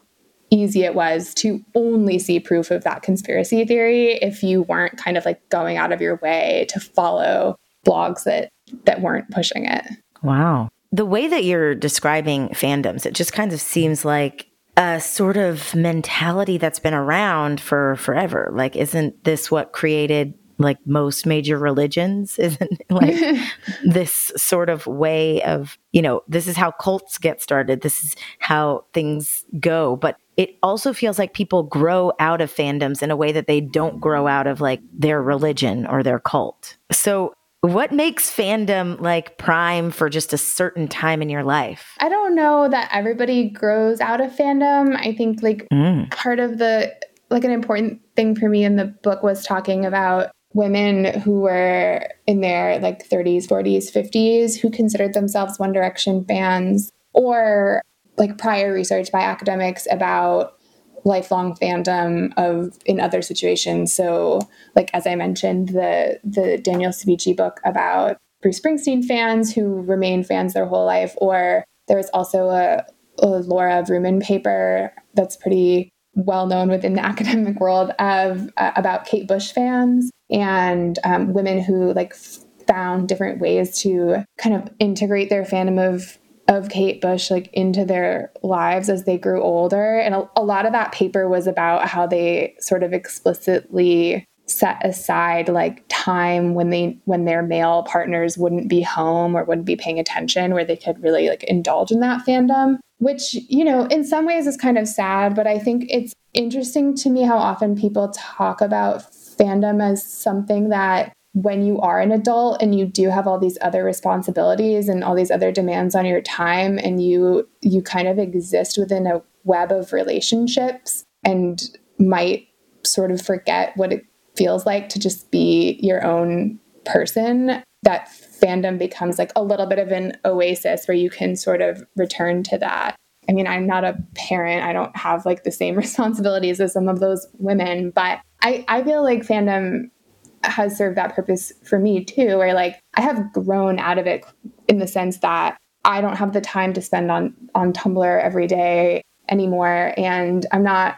easy it was to only see proof of that conspiracy theory if you weren't kind of like going out of your way to follow blogs that that weren't pushing it. Wow. The way that you're describing fandoms, it just kind of seems like a sort of mentality that's been around for forever. Like, isn't this what created like most major religions? Isn't like this sort of way of, you know, this is how cults get started. This is how things go. But it also feels like people grow out of fandoms in a way that they don't grow out of like their religion or their cult. So what makes fandom like prime for just a certain time in your life? I don't know that everybody grows out of fandom. I think like mm. part of the like an important thing for me in the book was talking about women who were in their like 30s, 40s, 50s who considered themselves One Direction fans or like prior research by academics about lifelong fandom of in other situations. So, like as I mentioned, the the Daniel Cavicchi book about Bruce Springsteen fans who remain fans their whole life, or there was also a, a Laura Vroomen paper that's pretty well known within the academic world of uh, about Kate Bush fans and um, women who like found different ways to kind of integrate their fandom of of Kate Bush like into their lives as they grew older. And a, a lot of that paper was about how they sort of explicitly set aside like time when they when their male partners wouldn't be home or wouldn't be paying attention where they could really like indulge in that fandom which you know in some ways is kind of sad but i think it's interesting to me how often people talk about fandom as something that when you are an adult and you do have all these other responsibilities and all these other demands on your time and you you kind of exist within a web of relationships and might sort of forget what it feels like to just be your own person that fandom becomes like a little bit of an oasis where you can sort of return to that I mean, I'm not a parent. I don't have like the same responsibilities as some of those women, but I, I feel like fandom has served that purpose for me too, where like I have grown out of it in the sense that I don't have the time to spend on on Tumblr every day anymore. And I'm not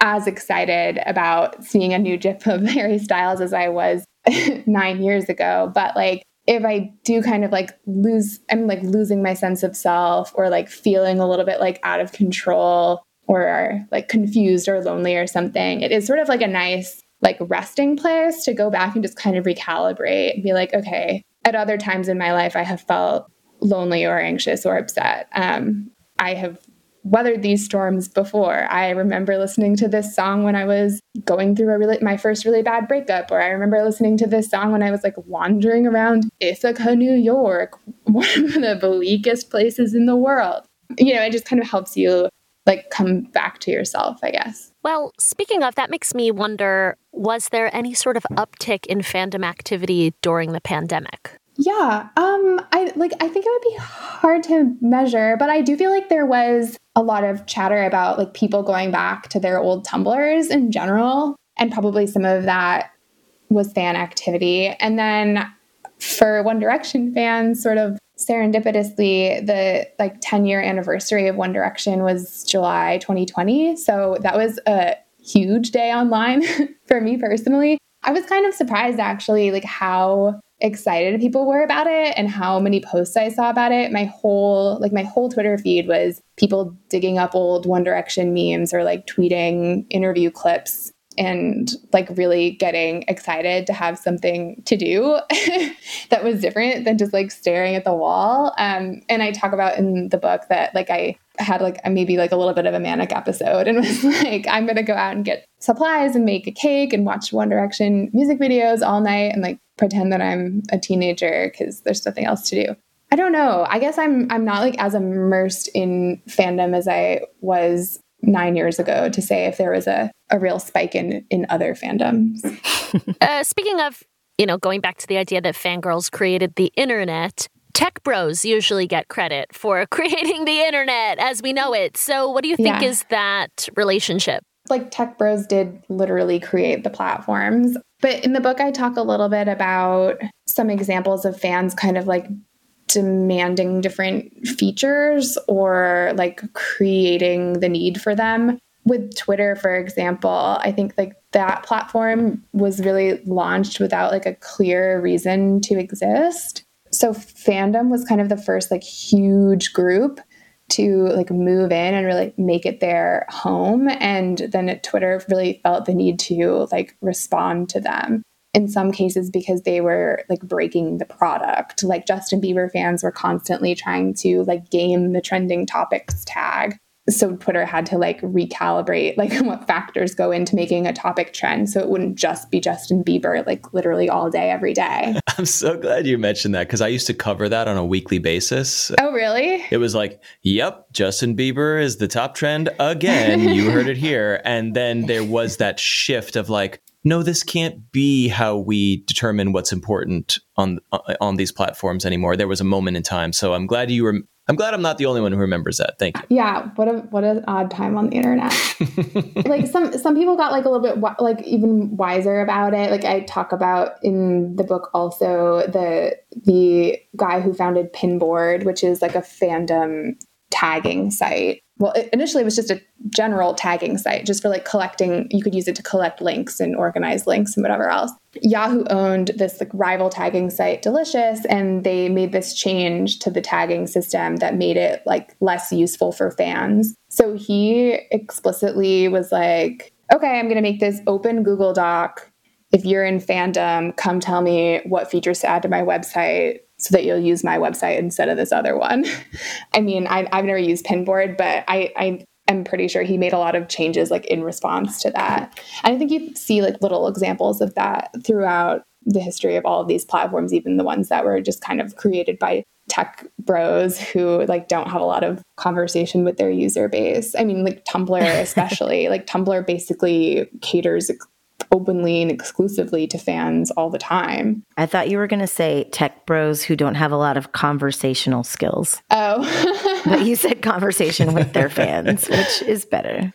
as excited about seeing a new GIF of Harry Styles as I was nine years ago. But like if I do kind of like lose, I'm like losing my sense of self or like feeling a little bit like out of control or like confused or lonely or something, it is sort of like a nice like resting place to go back and just kind of recalibrate and be like, okay, at other times in my life, I have felt lonely or anxious or upset. Um, I have weathered these storms before. I remember listening to this song when I was going through a really my first really bad breakup, or I remember listening to this song when I was like wandering around Ithaca, New York, one of the bleakest places in the world. You know, it just kind of helps you like come back to yourself, I guess. Well, speaking of, that makes me wonder was there any sort of uptick in fandom activity during the pandemic? Yeah, um I like I think it would be hard to measure, but I do feel like there was a lot of chatter about like people going back to their old Tumblrs in general, and probably some of that was fan activity. And then for One Direction fans, sort of serendipitously, the like 10 year anniversary of One Direction was July 2020. So that was a huge day online for me personally. I was kind of surprised actually, like how excited people were about it and how many posts I saw about it. My whole like my whole Twitter feed was people digging up old One Direction memes or like tweeting interview clips and like really getting excited to have something to do that was different than just like staring at the wall. Um, and I talk about in the book that like I had like maybe like a little bit of a manic episode and was like, I'm gonna go out and get supplies and make a cake and watch One Direction music videos all night and like pretend that I'm a teenager because there's nothing else to do. I don't know. I guess I'm I'm not like as immersed in fandom as I was nine years ago to say if there was a, a real spike in in other fandoms. uh, speaking of, you know, going back to the idea that fangirls created the internet, tech bros usually get credit for creating the internet as we know it. So, what do you think Yeah. is that relationship? like tech bros did literally create the platforms. But in the book, I talk a little bit about some examples of fans kind of like demanding different features or like creating the need for them. With Twitter, for example, I think like that platform was really launched without like a clear reason to exist. So fandom was kind of the first like huge group to like move in and really make it their home and then twitter really felt the need to like respond to them in some cases because they were like breaking the product like justin bieber fans were constantly trying to like game the trending topics tag so twitter had to like recalibrate like what factors go into making a topic trend so it wouldn't just be justin bieber like literally all day every day I'm so glad you mentioned that because I used to cover that on a weekly basis. oh really It was like, yep, Justin Bieber is the top trend again. You heard it here. And then there was that shift of like, no, this can't be how we determine what's important on uh, on these platforms anymore. There was a moment in time. So I'm glad you were I'm glad I'm not the only one who remembers that. Thank you. Yeah, what a what an odd time on the internet. like some some people got like a little bit like even wiser about it. Like I talk about in the book also the the guy who founded Pinboard, which is like a fandom tagging site. Well, it, initially it was just a general tagging site, just for like collecting. You could use it to collect links and organize links and whatever else. Yahoo owned this like rival tagging site, Delicious, and they made this change to the tagging system that made it like less useful for fans. So he explicitly was like, "Okay, I'm going to make this open Google Doc. If you're in fandom, come tell me what features to add to my website." So that you'll use my website instead of this other one. I mean, I, I've never used Pinboard, but I, I am pretty sure he made a lot of changes like in response to that. And I think you see like little examples of that throughout the history of all of these platforms, even the ones that were just kind of created by tech bros who like don't have a lot of conversation with their user base. I mean, like Tumblr especially, like Tumblr basically caters openly and exclusively to fans all the time. I thought you were going to say tech bros who don't have a lot of conversational skills, Oh. but you said conversation with their fans, which is better.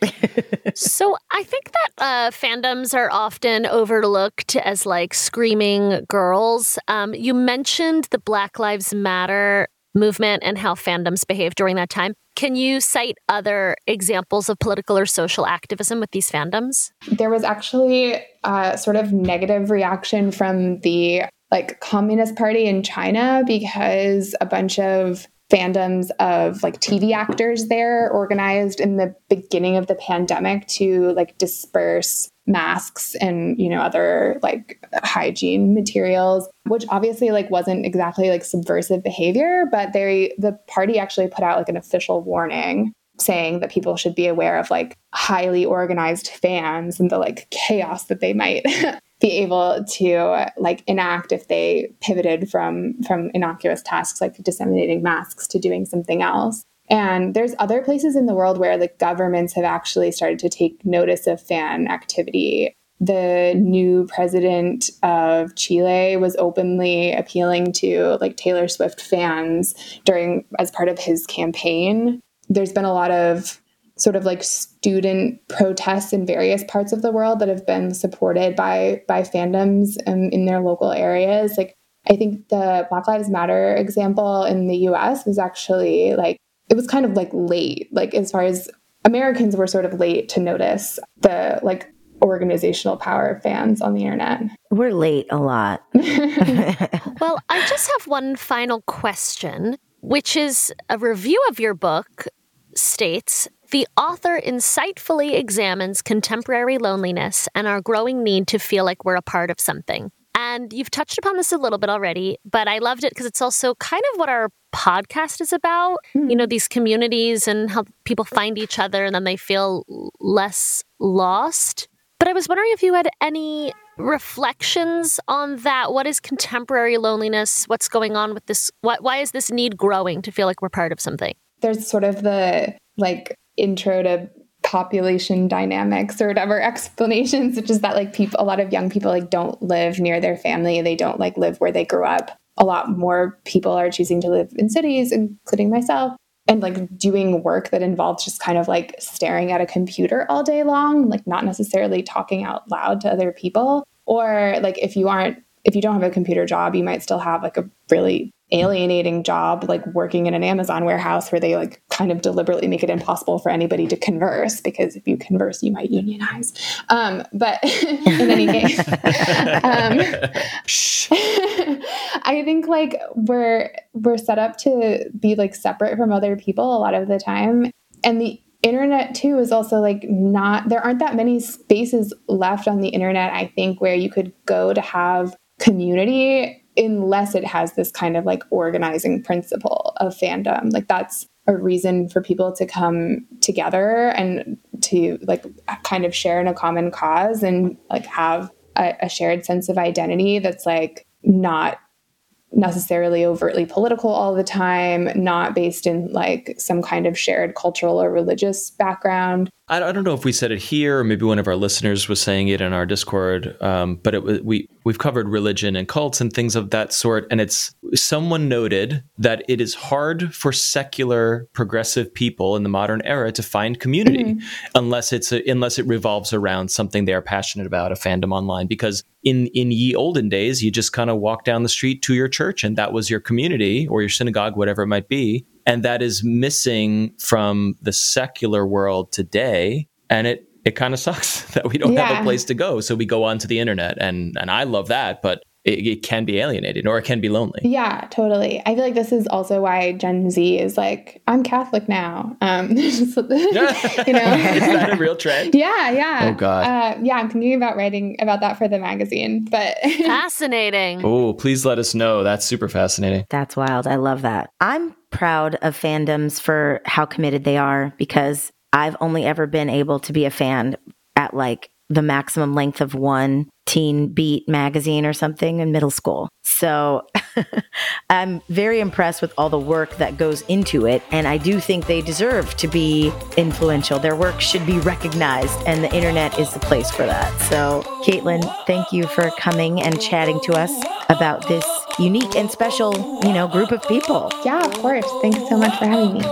So I think that uh, fandoms are often overlooked as like screaming girls. Um, you mentioned the Black Lives Matter movement and how fandoms behaved during that time. Can you cite other examples of political or social activism with these fandoms? there was actually a sort of negative reaction from the like communist party in china because a bunch of fandoms of like tv actors there organized in the beginning of the pandemic to like disperse masks and you know other like hygiene materials which obviously like wasn't exactly like subversive behavior but they the party actually put out like an official warning saying that people should be aware of like highly organized fans and the like chaos that they might be able to like enact if they pivoted from from innocuous tasks like disseminating masks to doing something else And there's other places in the world where like governments have actually started to take notice of fan activity. The new president of Chile was openly appealing to like Taylor Swift fans during as part of his campaign. There's been a lot of sort of like student protests in various parts of the world that have been supported by by fandoms um, in their local areas like i think the black lives matter example in the us was actually like it was kind of like late. Like as far as americans were sort of late to notice the like organizational power of fans on the internet. We're late a lot. Well i just have one final question which is a review of your book states the author insightfully examines contemporary loneliness and our growing need to feel like we're a part of something. And you've touched upon this a little bit already, but I loved it because it's also kind of what our podcast is about. Mm. You know, these communities and how people find each other and then they feel less lost. But I was wondering if you had any reflections on that. What is contemporary loneliness? What's going on with this? What, why is this need growing to feel like we're part of something? There's sort of the like intro to population dynamics or whatever explanations which is that like people a lot of young people like don't live near their family. They don't like live where they grew up. A lot more people are choosing to live in cities including myself and like doing work that involves just kind of like staring at a computer all day long like not necessarily talking out loud to other people. Or like if you aren't if you don't have a computer job you might still have like a really alienating job like working in an Amazon warehouse where they like kind of deliberately make it impossible for anybody to converse because if you converse you might unionize. Um, but in any case um, I think like we're we're set up to be like separate from other people a lot of the time. And the internet too is also like not there aren't that many spaces left on the internet I think where you could go to have community unless it has this kind of like organizing principle of fandom. Like that's a reason for people to come together and to like kind of share in a common cause and like have a, a shared sense of identity that's like not necessarily overtly political all the time, not based in like some kind of shared cultural or religious background. I don't know if we said it here, or maybe one of our listeners was saying it in our Discord. Um, but it, we we've covered religion and cults and things of that sort, and it's someone noted that it is hard for secular progressive people in the modern era to find community mm-hmm. unless it's a, unless it revolves around something they are passionate about, a fandom online. Because in in ye olden days, you just kind of walk down the street to your church, and that was your community or your synagogue, whatever it might be and that is missing from the secular world today and it it kind of sucks that we don't yeah. have a place to go so we go onto the internet and and I love that but it, it, can be alienated or it can be lonely. Yeah, totally. I feel like this is also why Gen Z is like, I'm Catholic now. Um, you know, is that a real trend? Yeah, yeah. Oh God. Uh, yeah, I'm thinking about writing about that for the magazine. But fascinating. Oh, please let us know. That's super fascinating. That's wild. I love that. I'm proud of fandoms for how committed they are because I've only ever been able to be a fan at like the maximum length of one teen beat magazine or something in middle school. So I'm very impressed with all the work that goes into it. And I do think they deserve to be influential. Their work should be recognized, and the internet is the place for that. So, Kaitlyn, thank you for coming and chatting to us about this unique and special, you know, group of people. Yeah, of course. Thanks so much for having me.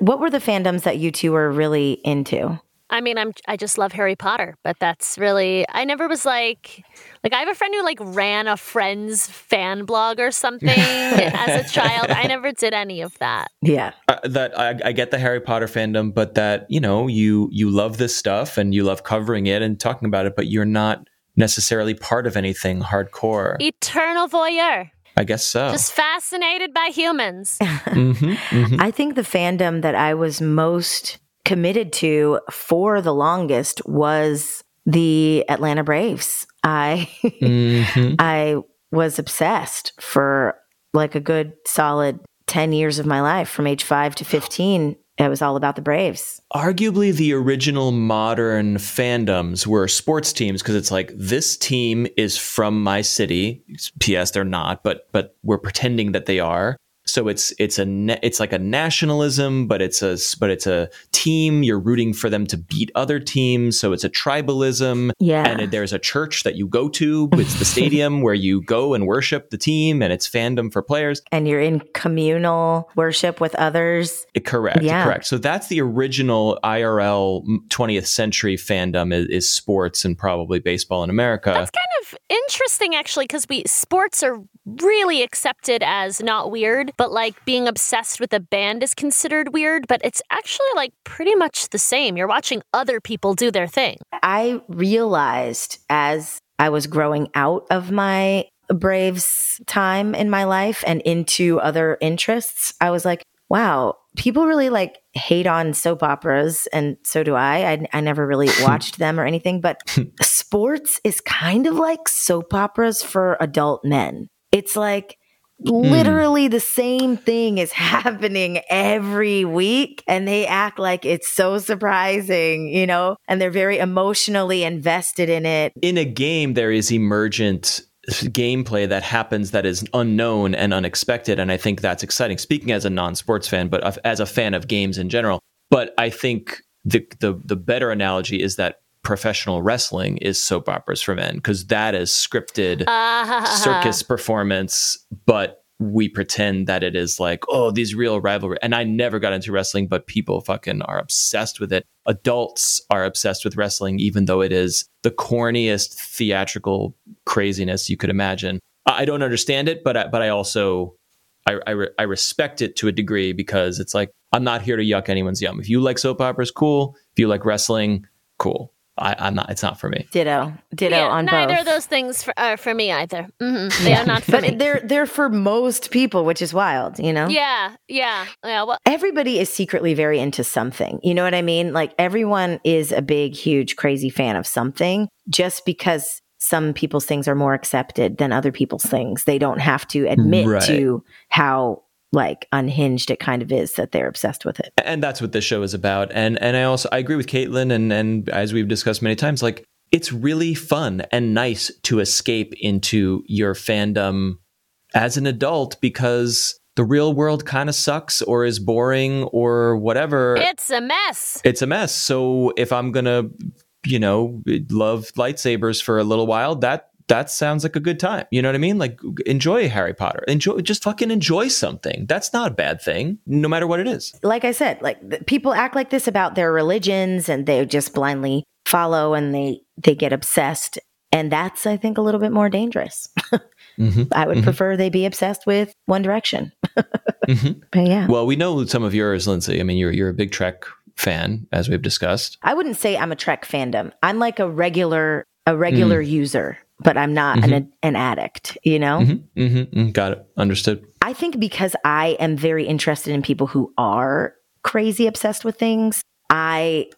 What were the fandoms that you two were really into? I mean, I'm I just love Harry Potter, but that's really I never was like like I have a friend who like ran a friend's fan blog or something as a child. I never did any of that. Yeah, uh, that I, I get the Harry Potter fandom, but that you know you you love this stuff and you love covering it and talking about it, but you're not necessarily part of anything hardcore. Eternal voyeur. I guess so. Just fascinated by humans. mm-hmm, mm-hmm. I think the fandom that I was most committed to for the longest was the Atlanta Braves. I mm-hmm. I was obsessed for like a good solid 10 years of my life from age 5 to 15 it was all about the Braves. Arguably, the original modern fandoms were sports teams because it's like this team is from my city. P.S. They're not, but but we're pretending that they are So it's it's a it's like a nationalism, but it's a but it's a team. You're rooting for them to beat other teams, so it's a tribalism. Yeah. and there's a church that you go to. It's the stadium where you go and worship the team, and it's fandom for players. and you're in communal worship with others. Eh, Correct, Yeah. correct. So that's the original IRL 20th century fandom is, is sports and probably baseball in America. That's kind of interesting, actually, because we sports are really accepted as not weird, but like being obsessed with a band is considered weird. But it's actually like pretty much the same. You're watching other people do their thing. I realized as I was growing out of my Braves time in my life and into other interests, I was like, wow, people really like hate on soap operas. And so do I. I, I never really watched them or anything, but sports is kind of like soap operas for adult men. It's like, hmm. literally the same thing is happening every week and they act like it's so surprising you know and they're very emotionally invested in it in a game, there is emergent gameplay that happens that is unknown and unexpected. And I think that's exciting. Speaking as a non sports fan, but as a fan of games in general. But I think the, the, the better analogy is that professional wrestling is soap operas for men because that is scripted Ah, circus performance, but we pretend that it is like, oh, these real rivalry. And I never got into wrestling, but people fucking are obsessed with it. Adults are obsessed with wrestling, even though it is the corniest theatrical craziness you could imagine. I don't understand it, but I, but I also I, I, re- I respect it to a degree because it's like I'm not here to yuck anyone's yum. If you like soap operas, cool. If you like wrestling, cool. I, I'm not. It's not for me. ditto ditto Yeah, on neither both of those things for, are for me either. hmm They are not for but me. they're they're for most people which is wild you know Yeah, yeah, yeah. Well, everybody is secretly very into something. You know what I mean? Like everyone is a big, huge, crazy fan of something just because some people's things are more accepted than other people's things. They don't have to admit Right. to how like unhinged it kind of is that they're obsessed with it. and that's what this show is about. And and I also I agree with Kaitlyn, and and as we've discussed many times, like it's really fun and nice to escape into your fandom as an adult because the real world kind of sucks or is boring or whatever. it's a mess. it's a mess. So if I'm gonna, you know, love lightsabers for a little while, that that sounds like a good time. You know what I mean? Like enjoy Harry Potter. Enjoy just fucking enjoy something. That's not a bad thing, no matter what it is. Like I said, like people act like this about their religions and they just blindly follow and they they get obsessed and that's I think a little bit more dangerous. Mhm. I would Mhm. prefer they be obsessed with One Direction. Mhm. But yeah. Well, we know some of yours, Lindsay. I mean, you're you're a big Trek fan, as we've discussed. I wouldn't say I'm a Trek fandom. I'm like a regular a regular user, but I'm not an an addict, you know? Mm-hmm, mm-hmm, got it. Understood. I think because I am very interested in people who are crazy obsessed with things, I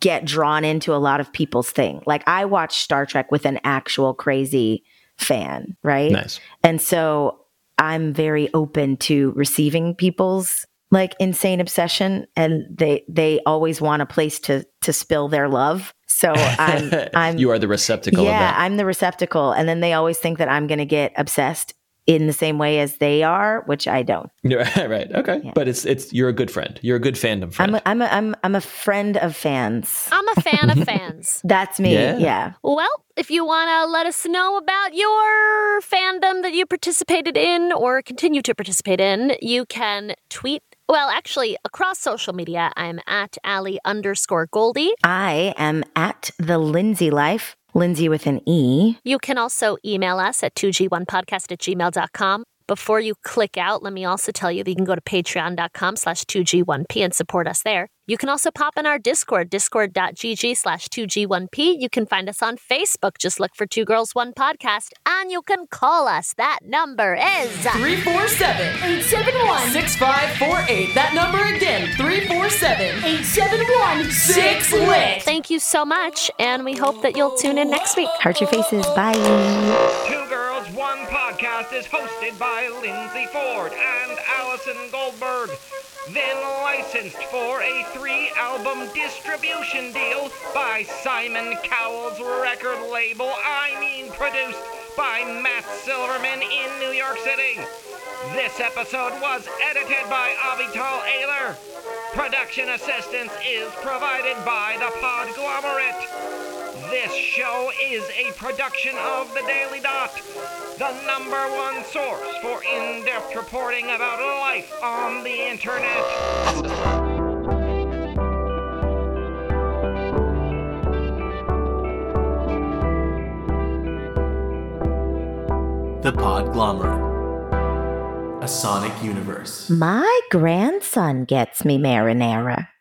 get drawn into a lot of people's thing. Like I watch Star Trek with an actual crazy fan, right? Nice. And so I'm very open to receiving people's like insane obsession and they they always want a place to to spill their love. So I'm I'm you are the receptacle yeah, of that. I'm the receptacle and then they always think that I'm going to get obsessed in the same way as they are, which I don't. right. right. Okay. Yeah. But it's it's you're a good friend. You're a good fandom friend. I'm a, I'm a, I'm I'm a friend of fans. I'm a fan of fans. That's me. Yeah. Yeah. Well, if you want to let us know about your fandom that you participated in or continue to participate in, you can tweet. Well, actually, across social media, I'm at Allie underscore Goldie. I am at the Lindsay Life, Lindsay with an E. You can also email us at 2g1podcast at gmail.com. Before you click out, let me also tell you that you can go to patreon.com slash 2g1p and support us there. You can also pop in our Discord, discord.gg slash 2g1p. You can find us on Facebook. Just look for Two Girls, One Podcast. And you can call us. That number is... 347 871 6548. That number again 347 871 6 lit. Thank you so much, and we hope that you'll tune in next week. Heart your faces. Bye. Two Girls, One Podcast is hosted by Lindsay Ford and Allison Goldberg. Then licensed for a three album distribution deal by Simon Cowell's record label, I mean produced by Matt Silverman in New York City. This episode was edited by Avital Ayler. Production assistance is provided by the Podglomerate. This show is a production of the Daily Dot, the number one source for in depth reporting about life on the internet. The Podglomerate. A Sonic Universe. My grandson gets me marinara.